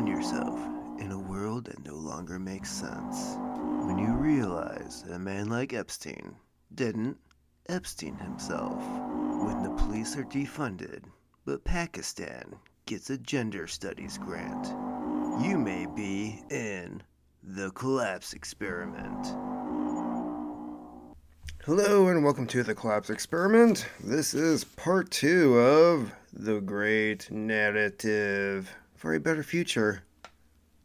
find yourself in a world that no longer makes sense. When you realize that a man like Epstein didn't Epstein himself. When the police are defunded, but Pakistan gets a gender studies grant. You may be in the collapse experiment. Hello and welcome to the Collapse Experiment. This is part two of The Great Narrative for a Better Future,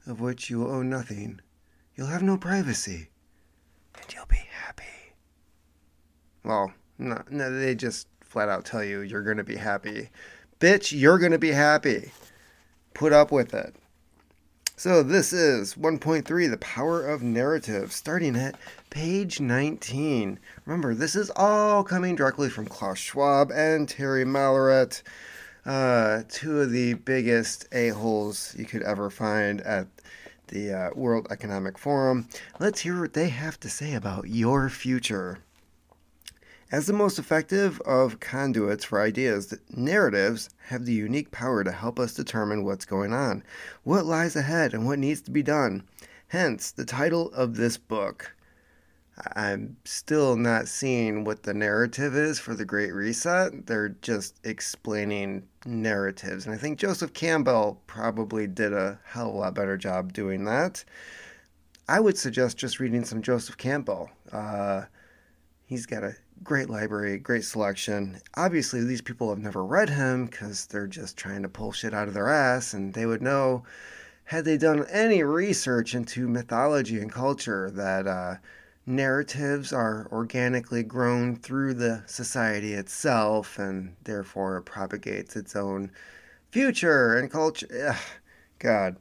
of which you will own nothing. You'll have no privacy, and you'll be happy. Well, no, no they just flat out tell you you're going to be happy. Bitch, you're going to be happy. Put up with it. So, this is 1.3 The Power of Narrative, starting at page 19. Remember, this is all coming directly from Klaus Schwab and Thierry Malleret, uh, two of the biggest a-holes you could ever find at the uh, World Economic Forum. Let's hear what they have to say about your future. As the most effective of conduits for ideas, narratives have the unique power to help us determine what's going on, what lies ahead, and what needs to be done. Hence, the title of this book. I'm still not seeing what the narrative is for the Great Reset. They're just explaining narratives. And I think Joseph Campbell probably did a hell of a lot better job doing that. I would suggest just reading some Joseph Campbell. Uh, he's got a great library, great selection. Obviously, these people have never read him because they're just trying to pull shit out of their ass, and they would know had they done any research into mythology and culture that uh, narratives are organically grown through the society itself and therefore propagates its own future and culture. Ugh, God.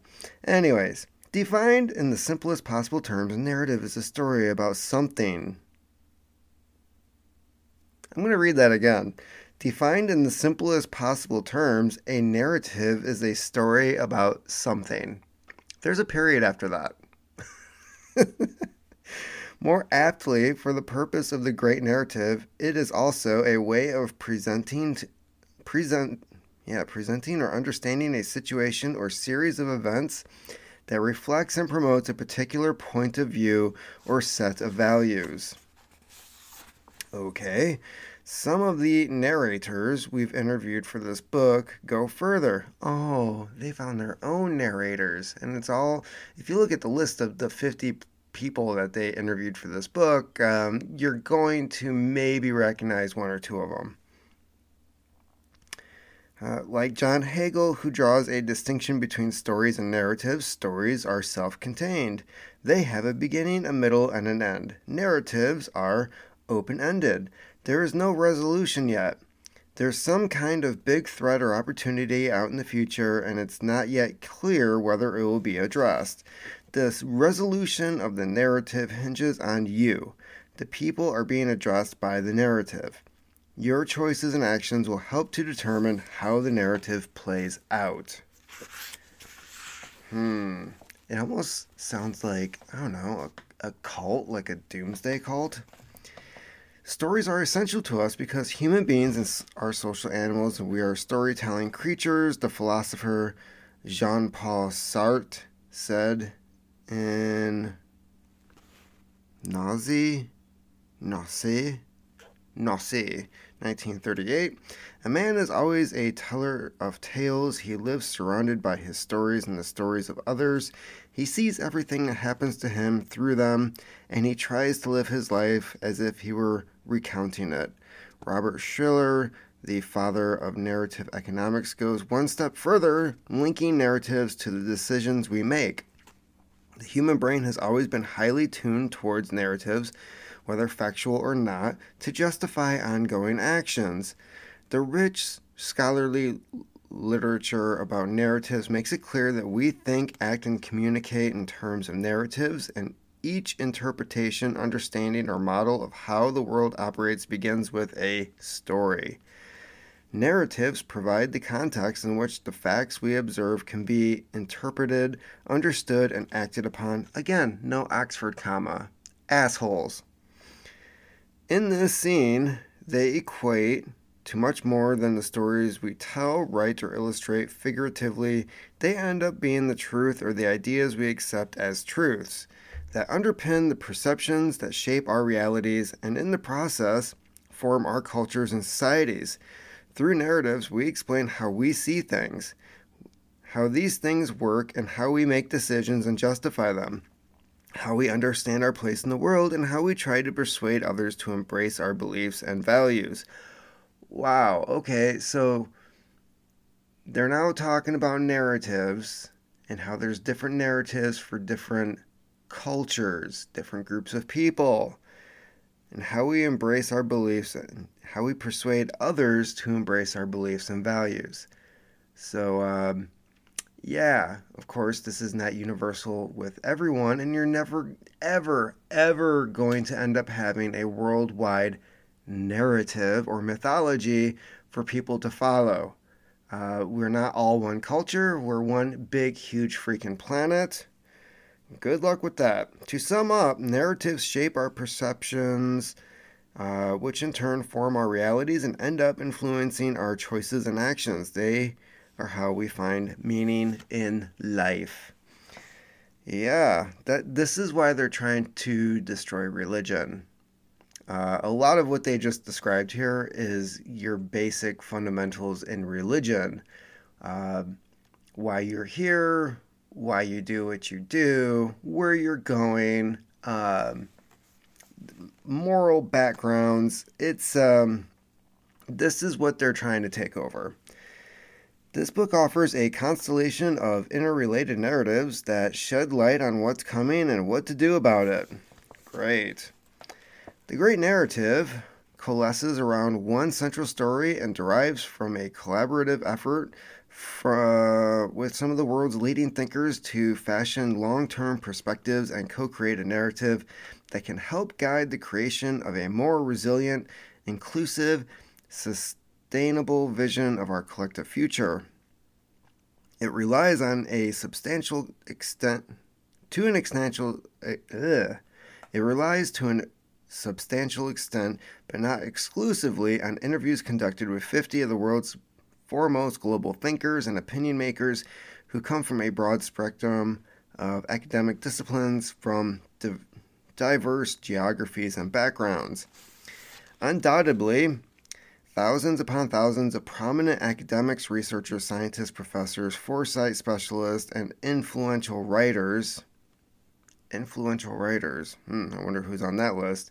Anyways, defined in the simplest possible terms, a narrative is a story about something. I'm going to read that again. Defined in the simplest possible terms, a narrative is a story about something. There's a period after that. More aptly, for the purpose of the great narrative, it is also a way of presenting present yeah, presenting or understanding a situation or series of events that reflects and promotes a particular point of view or set of values. Okay. Some of the narrators we've interviewed for this book go further. Oh, they found their own narrators. And it's all, if you look at the list of the 50 people that they interviewed for this book, um, you're going to maybe recognize one or two of them. Uh, like John Hagel, who draws a distinction between stories and narratives, stories are self contained. They have a beginning, a middle, and an end. Narratives are open ended. There is no resolution yet. There's some kind of big threat or opportunity out in the future, and it's not yet clear whether it will be addressed. The resolution of the narrative hinges on you. The people are being addressed by the narrative. Your choices and actions will help to determine how the narrative plays out. Hmm. It almost sounds like, I don't know, a, a cult, like a doomsday cult. Stories are essential to us because human beings are social animals and we are storytelling creatures, the philosopher Jean Paul Sartre said in Nazi, Nazi, Nazi, 1938. A man is always a teller of tales. He lives surrounded by his stories and the stories of others. He sees everything that happens to him through them, and he tries to live his life as if he were recounting it. Robert Shiller, the father of narrative economics, goes one step further, linking narratives to the decisions we make. The human brain has always been highly tuned towards narratives, whether factual or not, to justify ongoing actions. The rich scholarly literature about narratives makes it clear that we think, act, and communicate in terms of narratives, and each interpretation, understanding, or model of how the world operates begins with a story. Narratives provide the context in which the facts we observe can be interpreted, understood, and acted upon. Again, no Oxford comma. Assholes. In this scene, they equate to much more than the stories we tell, write, or illustrate figuratively. They end up being the truth or the ideas we accept as truths that underpin the perceptions that shape our realities and, in the process, form our cultures and societies. Through narratives, we explain how we see things, how these things work, and how we make decisions and justify them, how we understand our place in the world, and how we try to persuade others to embrace our beliefs and values. Wow, okay, so they're now talking about narratives and how there's different narratives for different cultures, different groups of people, and how we embrace our beliefs and how we persuade others to embrace our beliefs and values. So, um, yeah, of course, this is not universal with everyone, and you're never, ever, ever going to end up having a worldwide narrative or mythology for people to follow. Uh, we're not all one culture, we're one big, huge freaking planet. Good luck with that. To sum up, narratives shape our perceptions, uh, which in turn form our realities and end up influencing our choices and actions. They are how we find meaning in life. Yeah, that this is why they're trying to destroy religion. Uh, a lot of what they just described here is your basic fundamentals in religion. Uh, why you're here, why you do what you do, where you're going, um, moral backgrounds. It's um, this is what they're trying to take over. This book offers a constellation of interrelated narratives that shed light on what's coming and what to do about it. Great. The great narrative coalesces around one central story and derives from a collaborative effort for, with some of the world's leading thinkers to fashion long term perspectives and co create a narrative that can help guide the creation of a more resilient, inclusive, sustainable vision of our collective future. It relies on a substantial extent, to an extensial, uh, it relies to an substantial extent, but not exclusively, on interviews conducted with 50 of the world's foremost global thinkers and opinion makers who come from a broad spectrum of academic disciplines from diverse geographies and backgrounds. Undoubtedly, thousands upon thousands of prominent academics, researchers, scientists, professors, foresight specialists, and influential writers. Influential writers. Hmm, I wonder who's on that list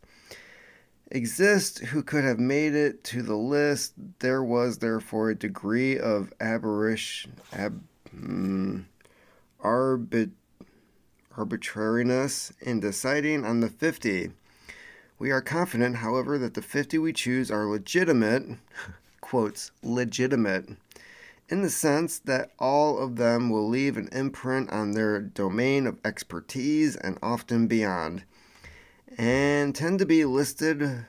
exist who could have made it to the list. There was therefore a degree of aberration, ab, mm, arbit, arbitrariness in deciding on the 50. We are confident, however, that the 50 we choose are legitimate, quotes, legitimate, in the sense that all of them will leave an imprint on their domain of expertise and often beyond and tend to be listed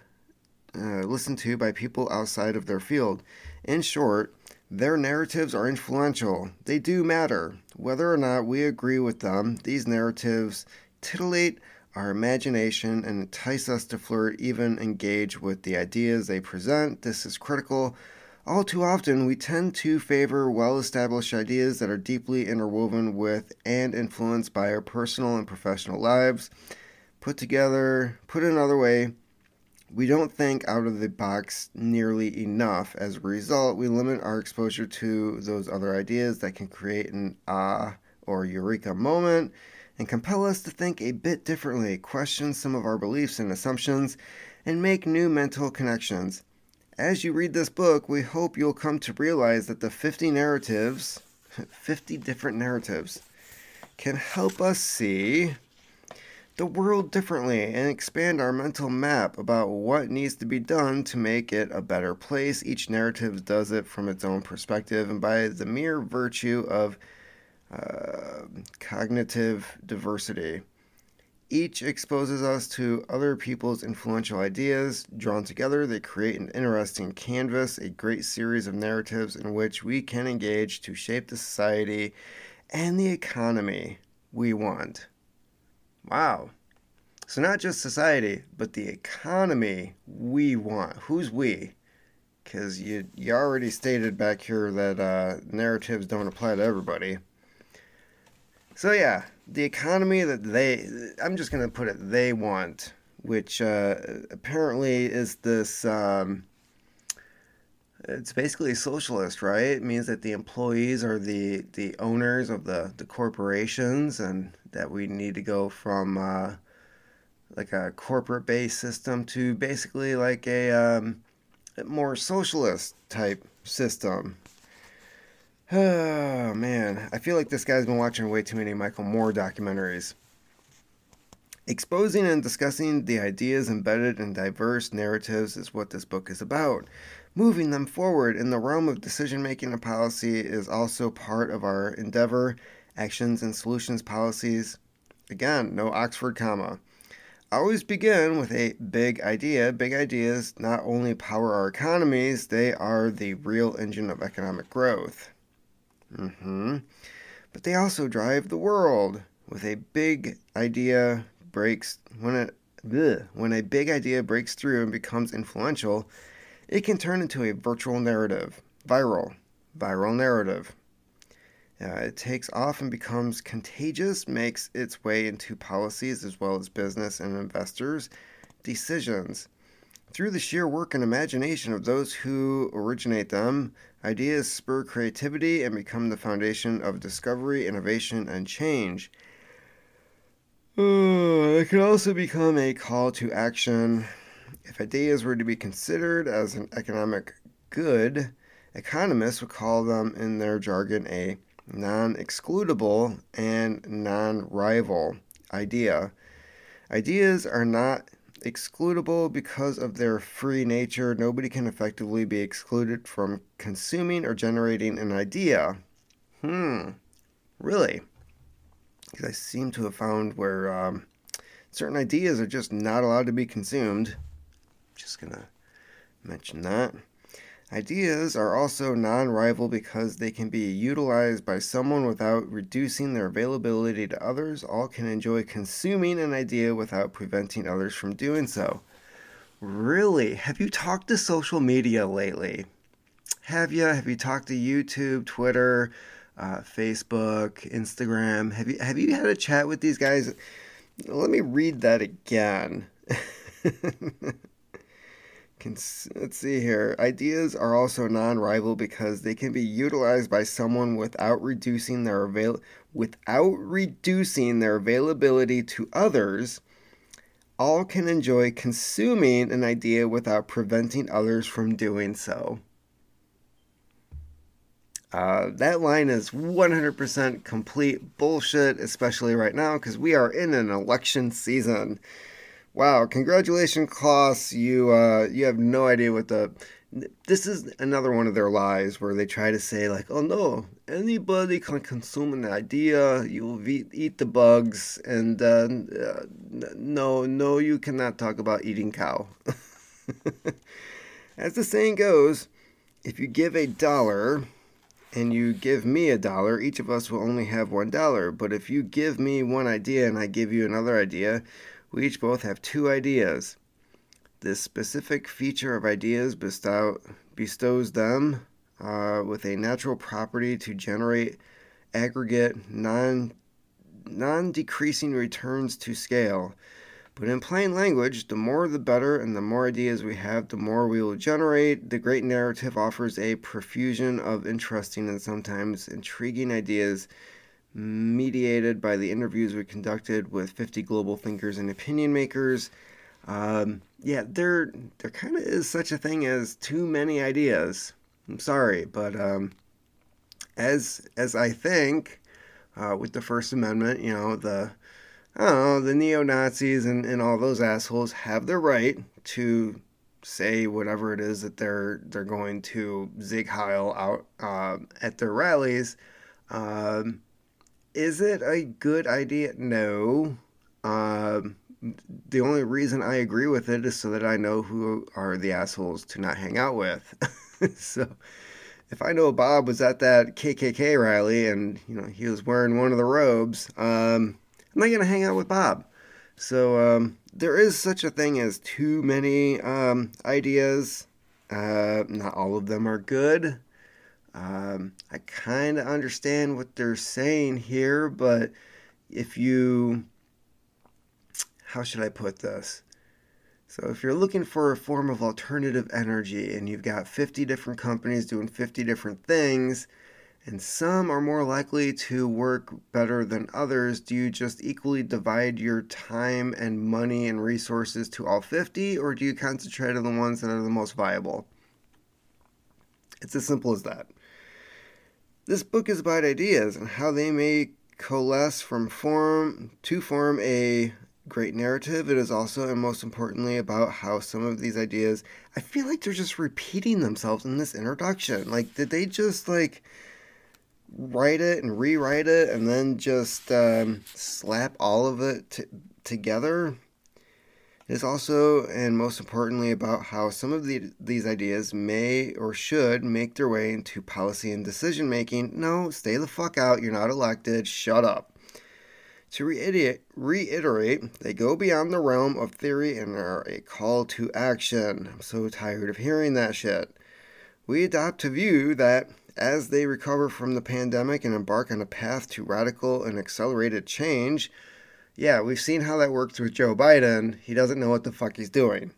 uh, listened to by people outside of their field. In short, their narratives are influential. They do matter. Whether or not we agree with them, these narratives titillate our imagination and entice us to flirt, even engage with the ideas they present. This is critical. All too often, we tend to favor well established ideas that are deeply interwoven with and influenced by our personal and professional lives. Put together, put another way, we don't think out of the box nearly enough. As a result, we limit our exposure to those other ideas that can create an ah or eureka moment and compel us to think a bit differently, question some of our beliefs and assumptions, and make new mental connections. As you read this book, we hope you'll come to realize that the 50 narratives, 50 different narratives, can help us see the world differently and expand our mental map about what needs to be done to make it a better place. Each narrative does it from its own perspective and by the mere virtue of uh, cognitive diversity. Each exposes us to other people's influential ideas. Drawn together, they create an interesting canvas, a great series of narratives in which we can engage to shape the society and the economy we want. Wow. So, not just society, but the economy we want. Who's we? because you you already stated back here that uh, narratives don't apply to everybody. So yeah, the economy that they I'm just gonna put it they want, which uh, apparently is this. Um, it's basically socialist, right? It means that the employees are the the owners of the the corporations, and that we need to go from uh, like a corporate based system to basically like a um, more socialist type system. Oh man, I feel like this guy's been watching way too many Michael Moore documentaries. Exposing and discussing the ideas embedded in diverse narratives is what this book is about. Moving them forward in the realm of decision making and policy is also part of our endeavor, actions, and solutions policies. Again, no Oxford comma always begin with a big idea. Big ideas not only power our economies, they are the real engine of economic growth. Mm-hmm. But they also drive the world. With a big idea breaks when it bleh, when a big idea breaks through and becomes influential, it can turn into a virtual narrative, viral, viral narrative. Uh, it takes off and becomes contagious, makes its way into policies as well as business and investors' decisions. Through the sheer work and imagination of those who originate them, ideas spur creativity and become the foundation of discovery, innovation, and change. It could also become a call to action. If ideas were to be considered as an economic good, economists would call them in their jargon a non excludable, and non rival idea. Ideas are not excludable because of their free nature. Nobody can effectively be excluded from consuming or generating an idea. Hmm, really? Because I seem to have found where um, certain ideas are just not allowed to be consumed. Just gonna mention that. Ideas are also non rival because they can be utilized by someone without reducing their availability to others. All can enjoy consuming an idea without preventing others from doing so. Really? Have you talked to social media lately? Have you? Have you talked to YouTube, Twitter, uh, Facebook, Instagram? Have you have you had a chat with these guys? Let me read that again. let's see here. Ideas are also non-rival because they can be utilized by someone without reducing their avail without reducing their availability to others. All can enjoy consuming an idea without preventing others from doing so. Uh, that line is 100% complete bullshit, especially right now because we are in an election season. Wow, congratulations, Klaus. You uh, you have no idea what the. This is another one of their lies where they try to say like, "Oh no, anybody can consume an idea. You will eat, eat the bugs, and uh, no, no, you cannot talk about eating cow." As the saying goes, if you give a dollar and you give me a dollar, each of us will only have one dollar. But if you give me one idea and I give you another idea, we each both have two ideas. This specific feature of ideas bestow, bestows them uh, with a natural property to generate aggregate non non decreasing returns to scale. But in plain language, the more the better, and the more ideas we have, the more we will generate. The great narrative offers a profusion of interesting and sometimes intriguing ideas mediated by the interviews we conducted with 50 global thinkers and opinion makers. Um, yeah, there there kind of is such a thing as too many ideas. I'm sorry, but um, as as I think uh, with the First Amendment, you know the I don't know the neo Nazis and, and all those assholes have the right to say whatever it is that they're they're going to sieg heil out uh, at their rallies. Um, is it a good idea? No. Um, the only reason I agree with it is so that I know who are the assholes to not hang out with. so if I know Bob was at that KKK rally and you know he was wearing one of the robes, um, I'm not gonna hang out with Bob. So um, there is such a thing as too many um, ideas. Uh, not all of them are good. Um, I kind of understand what they're saying here, but if you. How should I put this? So, if you're looking for a form of alternative energy and you've got 50 different companies doing 50 different things, and some are more likely to work better than others, do you just equally divide your time and money and resources to all 50, or do you concentrate on the ones that are the most viable? It's as simple as that. This book is about ideas and how they may coalesce from form to form a great narrative. It is also, and most importantly, about how some of these ideas, I feel like they're just repeating themselves in this introduction. Like, did they just, like, write it and rewrite it and then just um, slap all of it t- together? It is also, and most importantly, about how some of the, these ideas may or should make their way into policy and decision making. No, stay the fuck out. You're not elected. Shut up. To reiterate, reiterate, they go beyond the realm of theory and are a call to action. I'm so tired of hearing that shit. We adopt a view that as they recover from the pandemic and embark on a path to radical and accelerated change, yeah, we've seen how that works with Joe Biden. He doesn't know what the fuck he's doing.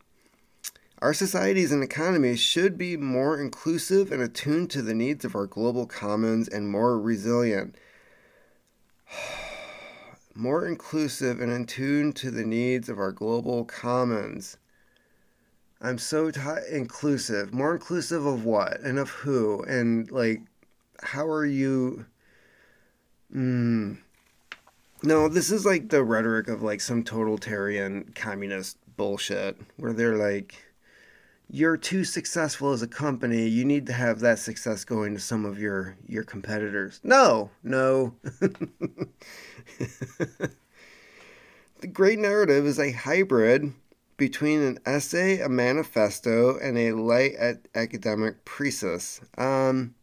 Our societies and economies should be more inclusive and attuned to the needs of our global commons and more resilient. more inclusive and attuned to the needs of our global commons. I'm so t- inclusive. More inclusive of what and of who and like how are you? Mm. No, this is like the rhetoric of like some totalitarian communist bullshit where they're like, you're too successful as a company. You need to have that success going to some of your your competitors. No, no. the great narrative is a hybrid between an essay, a manifesto, and a light academic precis. Um,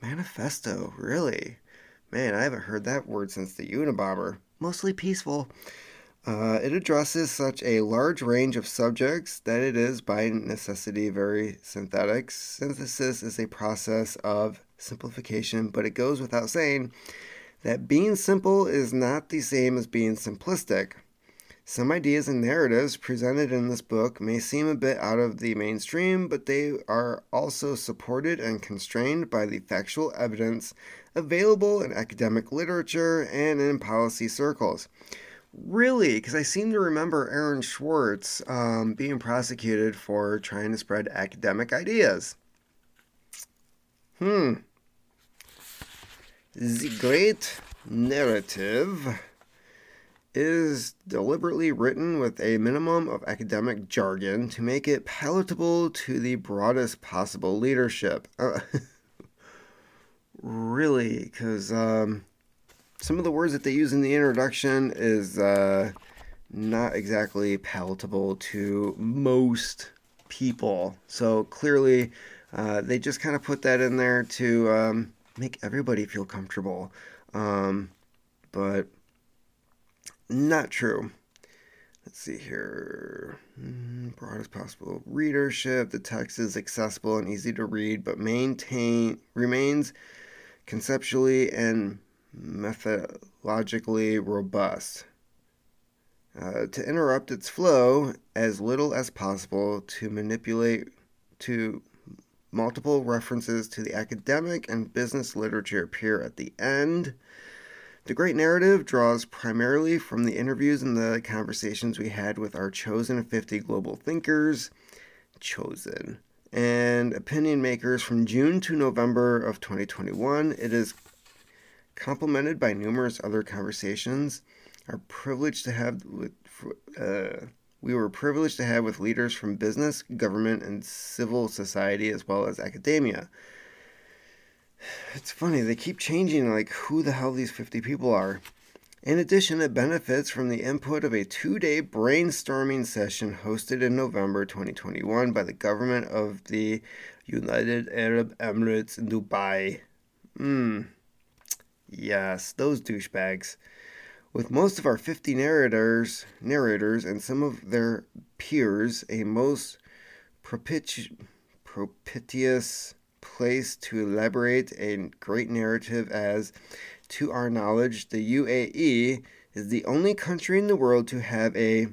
manifesto, really? Man, I haven't heard that word since the Unabomber. Mostly peaceful. Uh, it addresses such a large range of subjects that it is, by necessity, very synthetic. Synthesis is a process of simplification, but it goes without saying that being simple is not the same as being simplistic. Some ideas and narratives presented in this book may seem a bit out of the mainstream, but they are also supported and constrained by the factual evidence available in academic literature and in policy circles. Really, because I seem to remember Aaron Swartz um, being prosecuted for trying to spread academic ideas. Hmm. The Great Narrative is deliberately written with a minimum of academic jargon to make it palatable to the broadest possible leadership. Uh, really, because um, some of the words that they use in the introduction is uh, not exactly palatable to most people. So clearly, uh, they just kind of put that in there to um, make everybody feel comfortable. Um, but not true. Let's see here. Mm, broad as possible readership. The text is accessible and easy to read, but maintain remains conceptually and methodologically robust. Uh, to interrupt its flow as little as possible to manipulate to multiple references to the academic and business literature appear at the end the Great Narrative draws primarily from the interviews and the conversations we had with our chosen 50 global thinkers, chosen, and opinion makers from June to November of 2021. It is complemented by numerous other conversations. Our privilege to have with uh, we were privileged to have with leaders from business, government, and civil society as well as academia. It's funny, they keep changing like who the hell these 50 people are. In addition, it benefits from the input of a two day brainstorming session hosted in November 2021 by the government of the United Arab Emirates in Dubai. Hmm. Yes, those douchebags. With most of our 50 narrators, narrators and some of their peers, a most propitious place to elaborate a great narrative as, to our knowledge, the UAE is the only country in the world to have a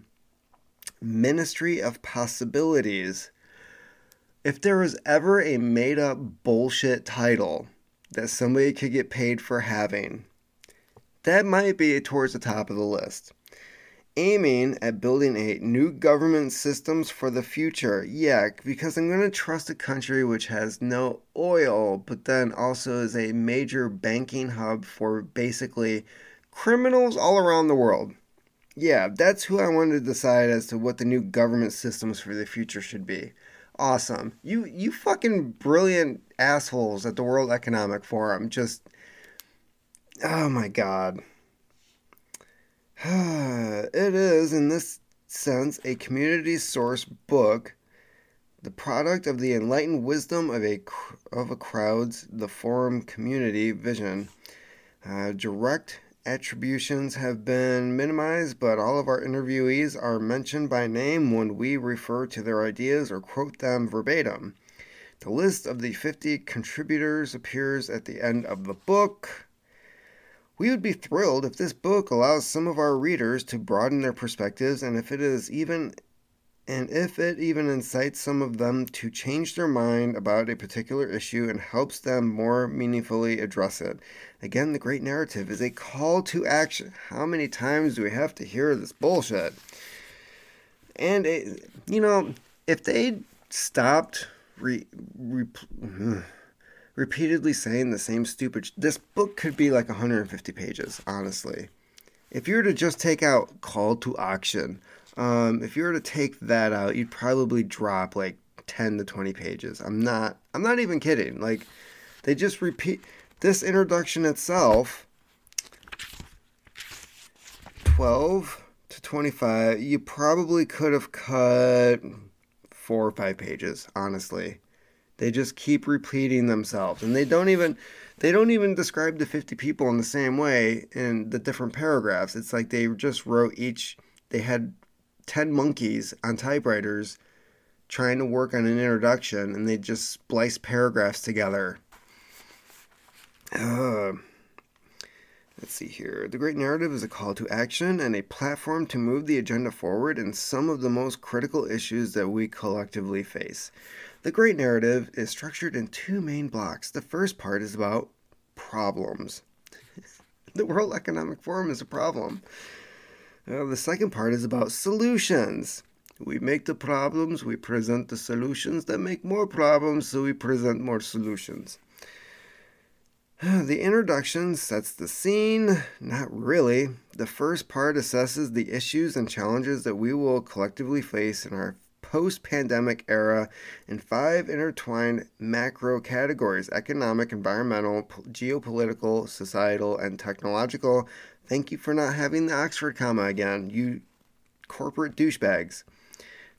Ministry of Possibilities. If there was ever a made up bullshit title that somebody could get paid for having, that might be towards the top of the list aiming at building a new government systems for the future. Yeah, because I'm going to trust a country which has no oil, but then also is a major banking hub for basically criminals all around the world. Yeah, that's who I wanted to decide as to what the new government systems for the future should be. Awesome. You you fucking brilliant assholes at the World Economic Forum just Oh my god. it is, in this sense, a community source book, the product of the enlightened wisdom of a of a crowd's the forum community vision. Uh, direct attributions have been minimized, but all of our interviewees are mentioned by name when we refer to their ideas or quote them verbatim. The list of the 50 contributors appears at the end of the book. We would be thrilled if this book allows some of our readers to broaden their perspectives and if it is even and if it even incites some of them to change their mind about a particular issue and helps them more meaningfully address it. Again, the great narrative is a call to action. How many times do we have to hear this bullshit? And it, you know, if they stopped re, re, repeatedly saying the same stupid. This book could be like 150 pages, honestly. If you were to just take out call to auction, um, if you were to take that out, you'd probably drop like 10 to 20 pages. I'm not. I'm not even kidding. Like, they just repeat this introduction itself. 12 to 25 you probably could have cut four or five pages honestly they just keep repeating themselves, and they don't even they don't even describe the 50 people in the same way in the different paragraphs. It's like they just wrote each. They had 10 monkeys on typewriters trying to work on an introduction, and they just splice paragraphs together. Uh, let's see here. The Great Narrative is a call to action and a platform to move the agenda forward in some of the most critical issues that we collectively face. The Great Narrative is structured in two main blocks. The first part is about problems. the World Economic Forum is a problem. Uh, the second part is about solutions. We make the problems, we present the solutions that make more problems, so we present more solutions. The introduction sets the scene. Not really. The first part assesses the issues and challenges that we will collectively face in our post pandemic era in five intertwined macro categories economic, environmental, geopolitical, societal, and technological. Thank you for not having the Oxford comma again, you corporate douchebags.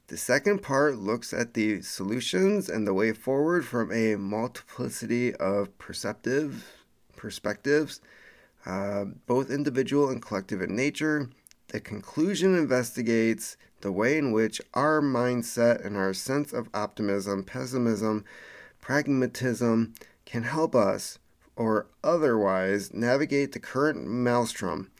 The second part looks at the solutions and the way forward from a multiplicity of perceptive perspectives, uh, both individual and collective in nature. The conclusion investigates the way in which our mindset and our sense of optimism, pessimism, pragmatism can help us or otherwise navigate the current maelstrom.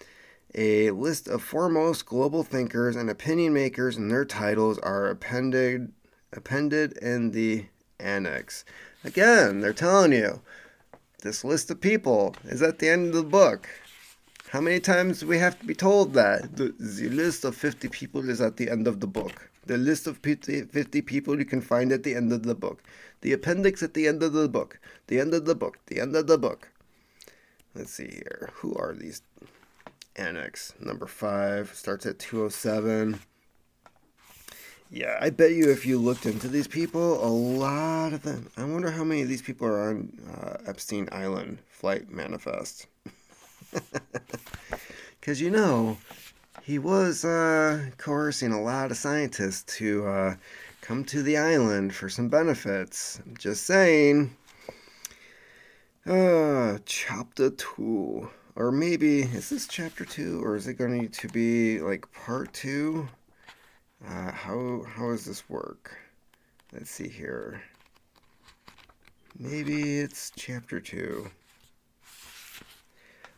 A list of foremost global thinkers and opinion makers and their titles are appended appended in the annex. Again, they're telling you this list of people is at the end of the book. How many times we have to be told that? The, the list of 50 people is at the end of the book. The list of 50, 50 people you can find at the end of the book. The appendix at the end of the book. The end of the book. The end of the book. Let's see here. Who are these? Annex number five starts at 207. Yeah, I bet you if you looked into these people, a lot of them. I wonder how many of these people are on uh, Epstein Island flight manifest. Because you know, he was uh, coercing a lot of scientists to uh, come to the island for some benefits. I'm just saying. Uh, chapter 2. Or maybe, is this chapter 2? Or is it going to be like part 2? Uh, how, how does this work? Let's see here. Maybe it's chapter two.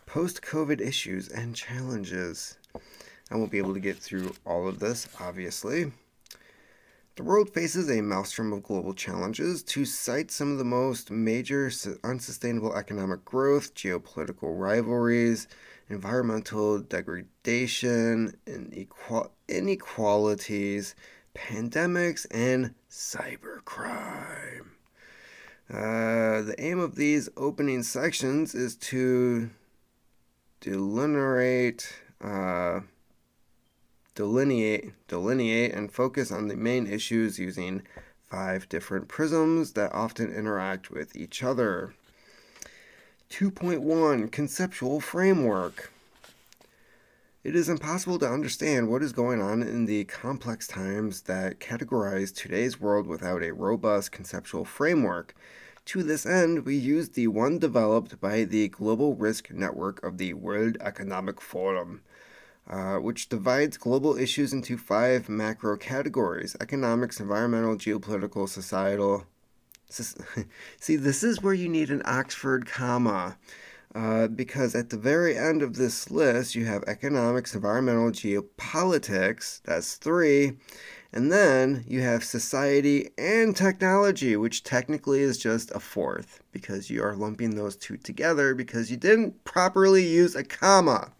Post COVID issues and challenges. I won't be able to get through all of this, obviously. The world faces a maelstrom of global challenges. To cite some of the most major unsustainable economic growth, geopolitical rivalries, environmental degradation, inequalities, pandemics, and cybercrime. Uh, the aim of these opening sections is to delineate, uh, delineate, delineate, and focus on the main issues using five different prisms that often interact with each other. 2.1 Conceptual Framework. It is impossible to understand what is going on in the complex times that categorize today's world without a robust conceptual framework. To this end, we use the one developed by the Global Risk Network of the World Economic Forum, uh, which divides global issues into five macro categories economics, environmental, geopolitical, societal. See, this is where you need an Oxford comma. Uh, because at the very end of this list, you have economics, environmental, geopolitics, that's three, and then you have society and technology, which technically is just a fourth because you are lumping those two together because you didn't properly use a comma.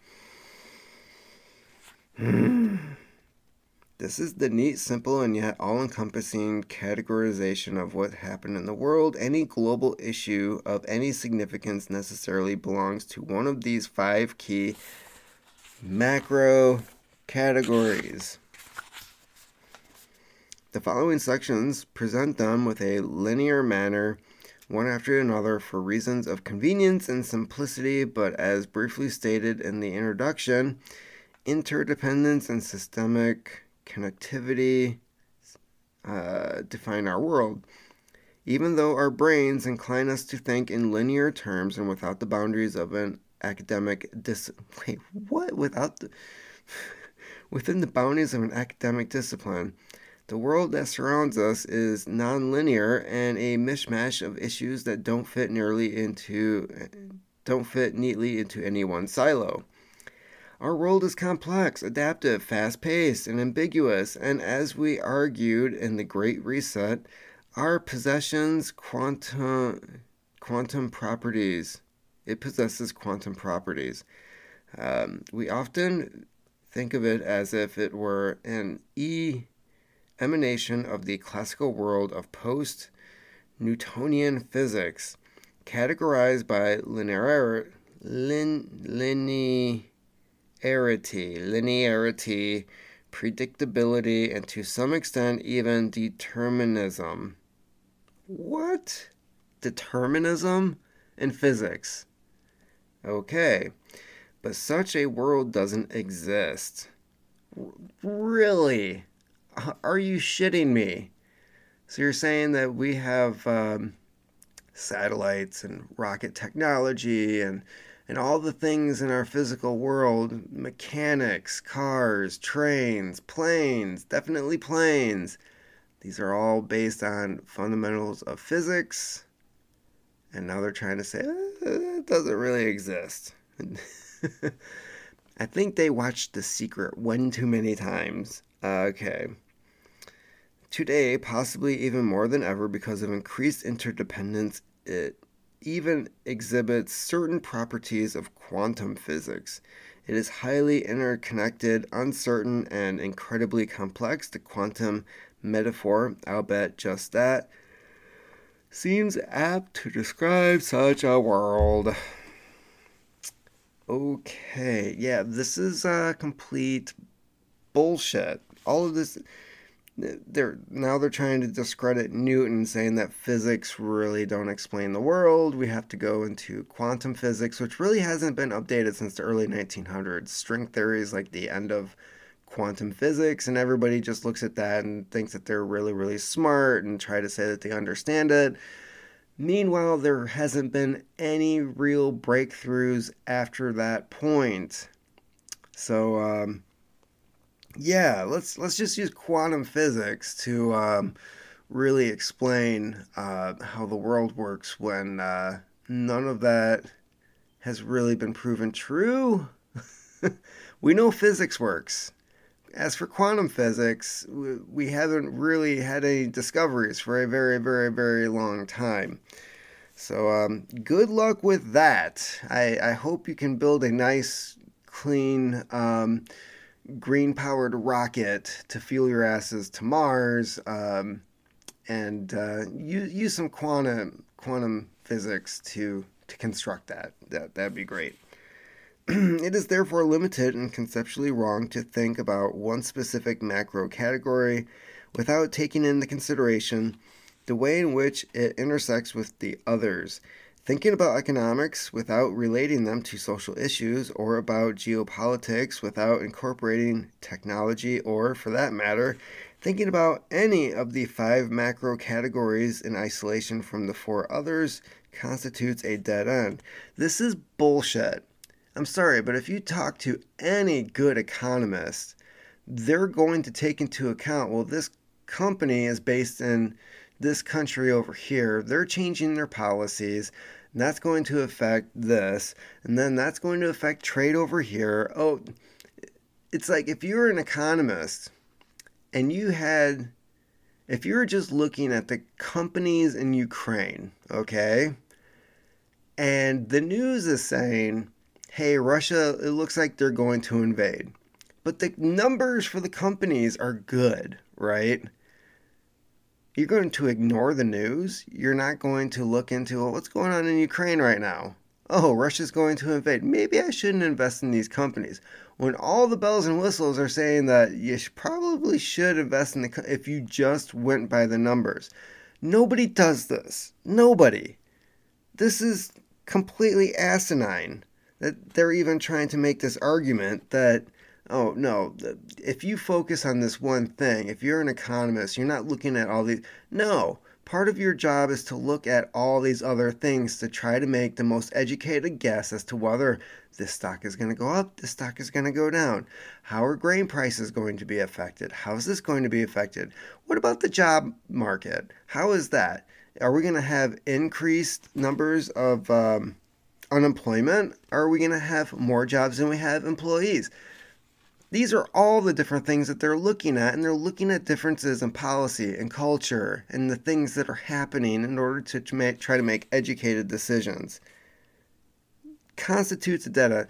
this is the neat, simple, and yet all encompassing categorization of what happened in the world. Any global issue of any significance necessarily belongs to one of these five key macro categories. The following sections present them with a linear manner, one after another, for reasons of convenience and simplicity, but as briefly stated in the introduction, interdependence and systemic connectivity uh, define our world. Even though our brains incline us to think in linear terms and without the boundaries of an academic dis wait what without the within the boundaries of an academic discipline the world that surrounds us is nonlinear and a mishmash of issues that don't fit nearly into don't fit neatly into any one silo. Our world is complex, adaptive, fast-paced, and ambiguous, and as we argued in the Great Reset, our possessions quantum quantum properties. It possesses quantum properties. Um, we often think of it as if it were an E emanation of the classical world of post Newtonian physics, categorized by linear, lin, linearity, linearity, predictability, and to some extent even determinism. What? Determinism in physics. Okay, but such a world doesn't exist. Really? Are you shitting me? So you're saying that we have um, satellites and rocket technology and and all the things in our physical world mechanics, cars, trains, planes, definitely planes. These are all based on fundamentals of physics. And now they're trying to say eh, it doesn't really exist. I think they watched The Secret one too many times. okay. Today, possibly even more than ever because of increased interdependence, it even exhibits certain properties of quantum physics. It is highly interconnected, uncertain, and incredibly complex. The quantum metaphor, I'll bet just that, seems apt to describe such a world. Okay, yeah, this is a complete bullshit. All of this they're now they're trying to discredit Newton, saying that physics really don't explain the world. We have to go into quantum physics, which really hasn't been updated since the early 1900s. String theory is like the end of quantum physics, and everybody just looks at that and thinks that they're really, really smart and try to say that they understand it. Meanwhile, there hasn't been any real breakthroughs after that point. So, um, yeah, let's let's just use quantum physics to um, really explain uh, how the world works when uh, none of that has really been proven true. we know physics works. As for quantum physics, we haven't really had any discoveries for a very, very, very long time. So, um, good luck with that. I, I hope you can build a nice, clean, um, green powered rocket to fuel your asses to Mars um, and uh, use, use some quantum, quantum physics to, to construct that. that. That'd be great. it is therefore limited and conceptually wrong to think about one specific macro category without taking into consideration the way in which it intersects with the others. Thinking about economics without relating them to social issues, or about geopolitics without incorporating technology, or, for that matter, thinking about any of the five macro categories in isolation from the four others constitutes a dead end. This is bullshit. I'm sorry, but if you talk to any good economist, they're going to take into account well, this company is based in this country over here. They're changing their policies. And that's going to affect this. And then that's going to affect trade over here. Oh, it's like if you're an economist and you had, if you were just looking at the companies in Ukraine, okay, and the news is saying, hey, Russia, it looks like they're going to invade. But the numbers for the companies are good, right? You're going to ignore the news. You're not going to look into well, what's going on in Ukraine right now. Oh, Russia's going to invade. Maybe I shouldn't invest in these companies. When all the bells and whistles are saying that you probably should invest in the if you just went by the numbers. Nobody does this. Nobody. This is completely asinine that they're even trying to make this argument that oh no if you focus on this one thing if you're an economist you're not looking at all these no part of your job is to look at all these other things to try to make the most educated guess as to whether this stock is going to go up this stock is going to go down. How are grain prices going to be affected? How is this going to be affected? What about the job market? How is that? Are we going to have increased numbers of um, unemployment? Are we going to have more jobs than we have employees? These are all the different things that they're looking at, and they're looking at differences in policy and culture and the things that are happening in order to try to make educated decisions. Constitutes data.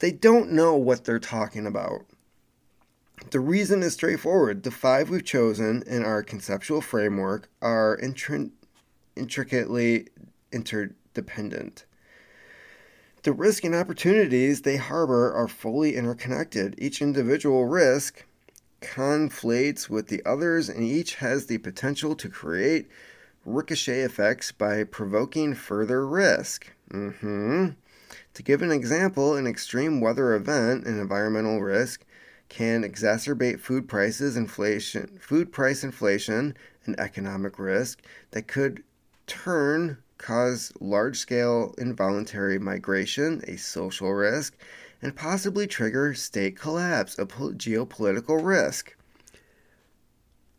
They don't know what they're talking about. The reason is straightforward. The five we've chosen in our conceptual framework are intri- intricately interdependent. The risk and opportunities they harbor are fully interconnected. Each individual risk conflates with the others, and each has the potential to create ricochet effects by provoking further risk. Mm-hmm. To give an example, an extreme weather event, an environmental risk, can exacerbate food prices, inflation, food price inflation, an economic risk that could turn cause large scale involuntary migration, a social risk, and possibly trigger state collapse, a geopolitical risk.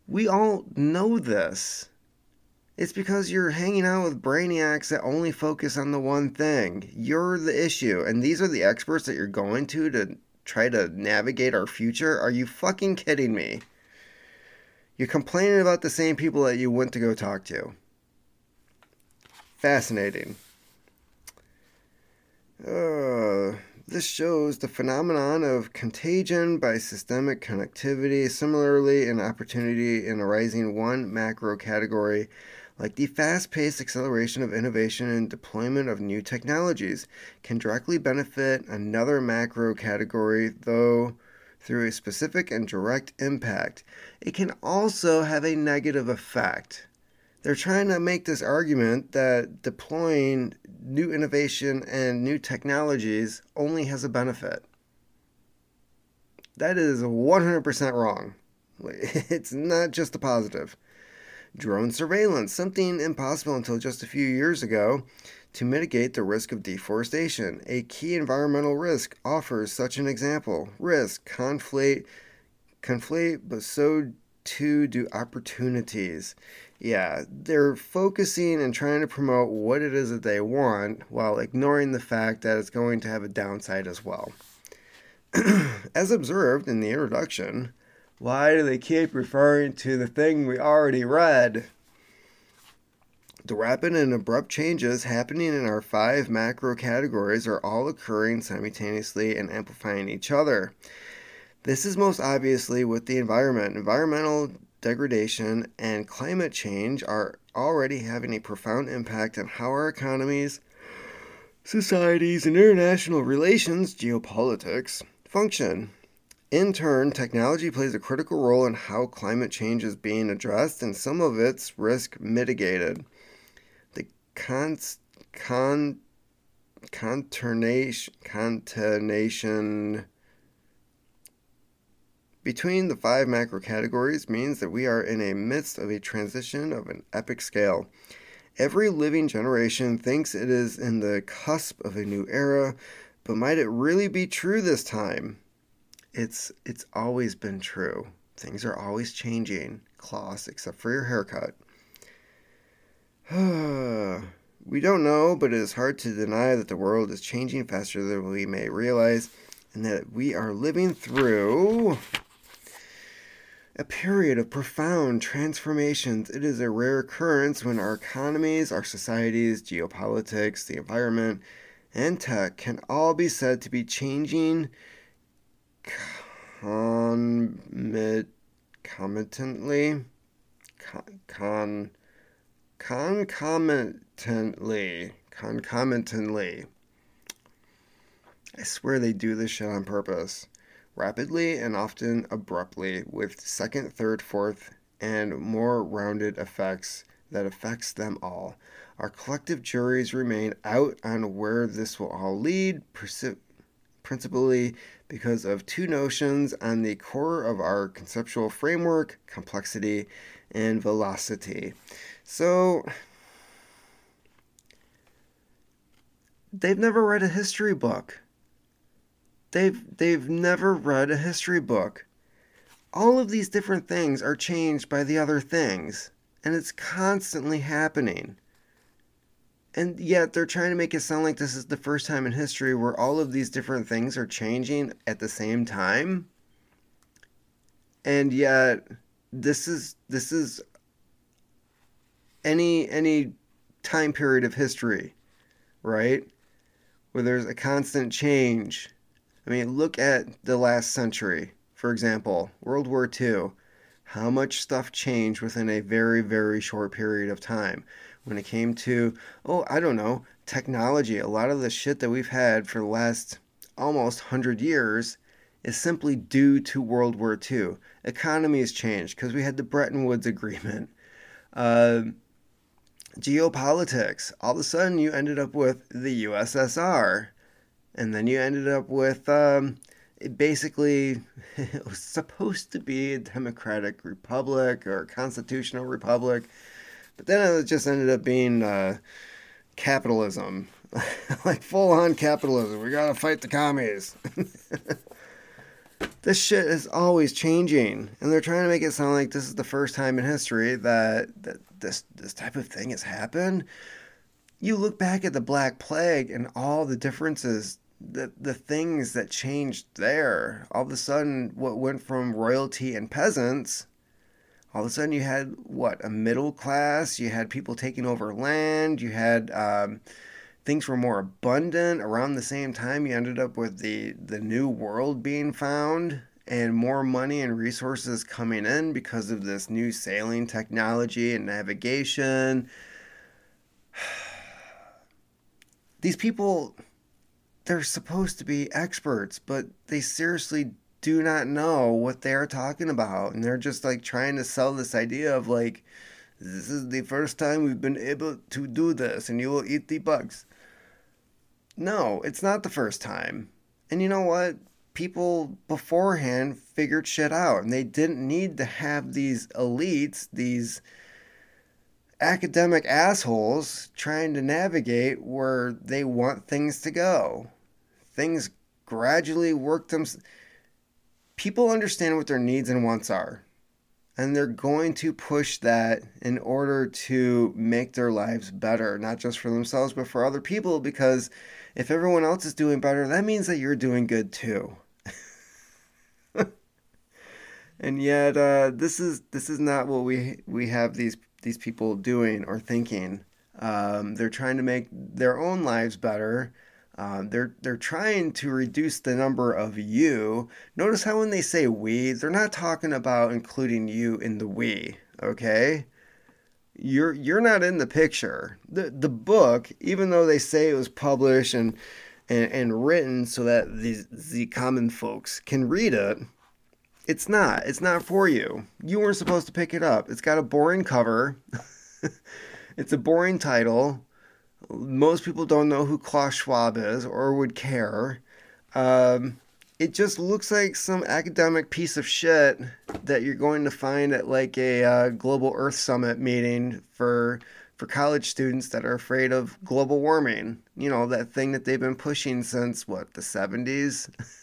We all know this. It's because you're hanging out with brainiacs that only focus on the one thing. You're the issue, and these are the experts that you're going to to try to navigate our future. Are you fucking kidding me? You're complaining about the same people that you went to go talk to. Fascinating. Uh, this shows the phenomenon of contagion by systemic connectivity, similarly, an opportunity in arising one macro category, like the fast paced acceleration of innovation and deployment of new technologies, can directly benefit another macro category, though through a specific and direct impact. It can also have a negative effect they're trying to make this argument that deploying new innovation and new technologies only has a benefit. That is 100% wrong. It's not just a positive. Drone surveillance, something impossible until just a few years ago, to mitigate the risk of deforestation. A key environmental risk offers such an example. Risk, conflate, conflate, but so too do opportunities. Yeah, they're focusing and trying to promote what it is that they want while ignoring the fact that it's going to have a downside as well. as observed in the introduction, why do they keep referring to the thing we already read? The rapid and abrupt changes happening in our five macro categories are all occurring simultaneously and amplifying each other. This is most obviously with the environment. Environmental degradation and climate change are already having a profound impact on how our economies, societies, and international relations, geopolitics, function. In turn, technology plays a critical role in how climate change is being addressed and some of its risk mitigated. The cons- con- consternation, contamination between the five macro categories means that we are in a midst of a transition of an epic scale. Every living generation thinks it is in the cusp of a new era, but might it really be true this time? It's it's always been true. Things are always changing. Klaus, except for your haircut. we don't know, but it is hard to deny that the world is changing faster than we may realize, and that we are living through a period of profound transformations. It is a rare occurrence when our economies, our societies, geopolitics, the environment, and tech can all be said to be changing concomitantly, con, con, concomitantly, concomitantly. I swear they do this shit on purpose. Rapidly and often abruptly, with second, third, fourth, and more rounded effects that affects them all. Our collective juries remain out on where this will all lead, principally because of two notions on the core of our conceptual framework complexity and velocity. So, they've never read a history book. They've, they've never read a history book. All of these different things are changed by the other things, and it's constantly happening. And yet they're trying to make it sound like this is the first time in history where all of these different things are changing at the same time. And yet this is this is any any time period of history right? Where there's a constant change i mean look at the last century for example world war ii how much stuff changed within a very very short period of time when it came to, oh, I don't know, technology. A lot of the shit that we've had for the last almost 100 years is simply due to World War II. Economies changed because we had the Bretton Woods Agreement. Uh, geopolitics. All of a sudden, you ended up with the USSR. And then you ended up with um, basically, it was supposed to be a democratic republic or a constitutional republic. But then it just ended up being uh, capitalism, like full on capitalism. We gotta fight the commies. this shit is always changing, and they're trying to make it sound like this is the first time in history that, that this this type of thing has happened. You look back at the Black Plague and all the differences the the things that changed there. All of a sudden, what went from royalty and peasants all of a sudden you had what a middle class you had people taking over land you had um, things were more abundant around the same time you ended up with the the new world being found and more money and resources coming in because of this new sailing technology and navigation these people they're supposed to be experts but they seriously do not know what they're talking about. And they're just like trying to sell this idea of like this is the first time we've been able to do this and you will eat the bugs. No it's not the first time. And you know what? People beforehand figured shit out and they didn't need to have these elites these academic assholes trying to navigate where they want things to go things gradually work themselves people understand what their needs and wants are. and they're going to push that in order to make their lives better, not just for themselves, but for other people. Because if everyone else is doing better, that means that you're doing good too. and yet, uh, this is this is not what we we have these these people doing or thinking. Um, they're trying to make their own lives better um, they're they're trying to reduce the number of you. Notice how when they say we, they're not talking about including you in the we. Okay, you're you're not in the picture. the The book, even though they say it was published and and, and written so that these the common folks can read it, it's not. It's not for you. You weren't supposed to pick it up. It's got a boring cover. it's a boring title most people don't know who Klaus Schwab is or would care. Um, it just looks like some academic piece of shit that you're going to find at like a uh, global Earth Summit meeting for for college students that are afraid of global warming. You know that thing that they've been pushing since what the 70s.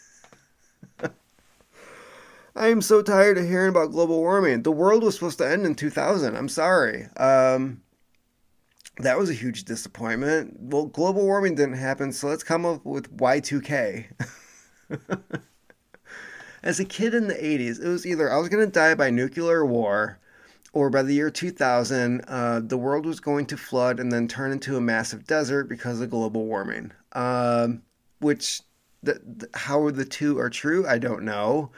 I am so tired of hearing about global warming. The world was supposed to end in 2000. I'm sorry. Um, that was a huge disappointment. Well, global warming didn't happen, so let's come up with Y2K. As a kid in the 80s, it was either I was going to die by nuclear war, or by the year 2000, uh, the world was going to flood and then turn into a massive desert because of global warming. Um, which, the, the, how the two are true, I don't know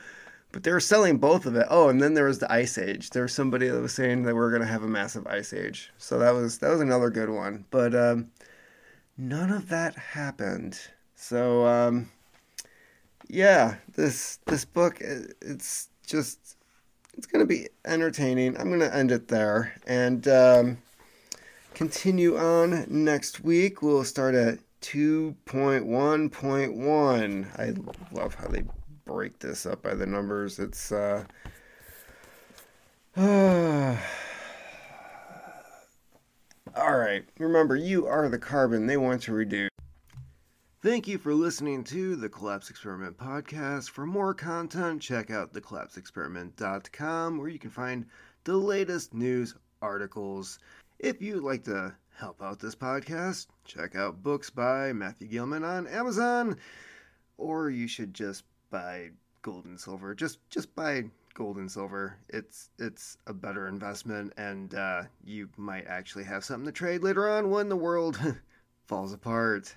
but they were selling both of it. Oh, and then there was the ice age. There was somebody that was saying that we are gonna have a massive ice age. So that was that was another good one. But um, none of that happened. So um, yeah, this this book it's just it's gonna be entertaining. I'm gonna end it there and um, continue on next week. We'll start at 2.1.1. I love how they break this up by the numbers. It's uh, all right. Remember, you are the carbon they want to reduce. Thank you for listening to the Collapse Experiment podcast. For more content, check out thecollapseexperiment.com where you can find the latest news articles. If you'd like to help out this podcast, check out books by Matthew Gilman on Amazon, or you should just buy gold and silver. Just just buy gold and silver. It's it's a better investment, and uh, you might actually have something to trade later on when the world falls apart.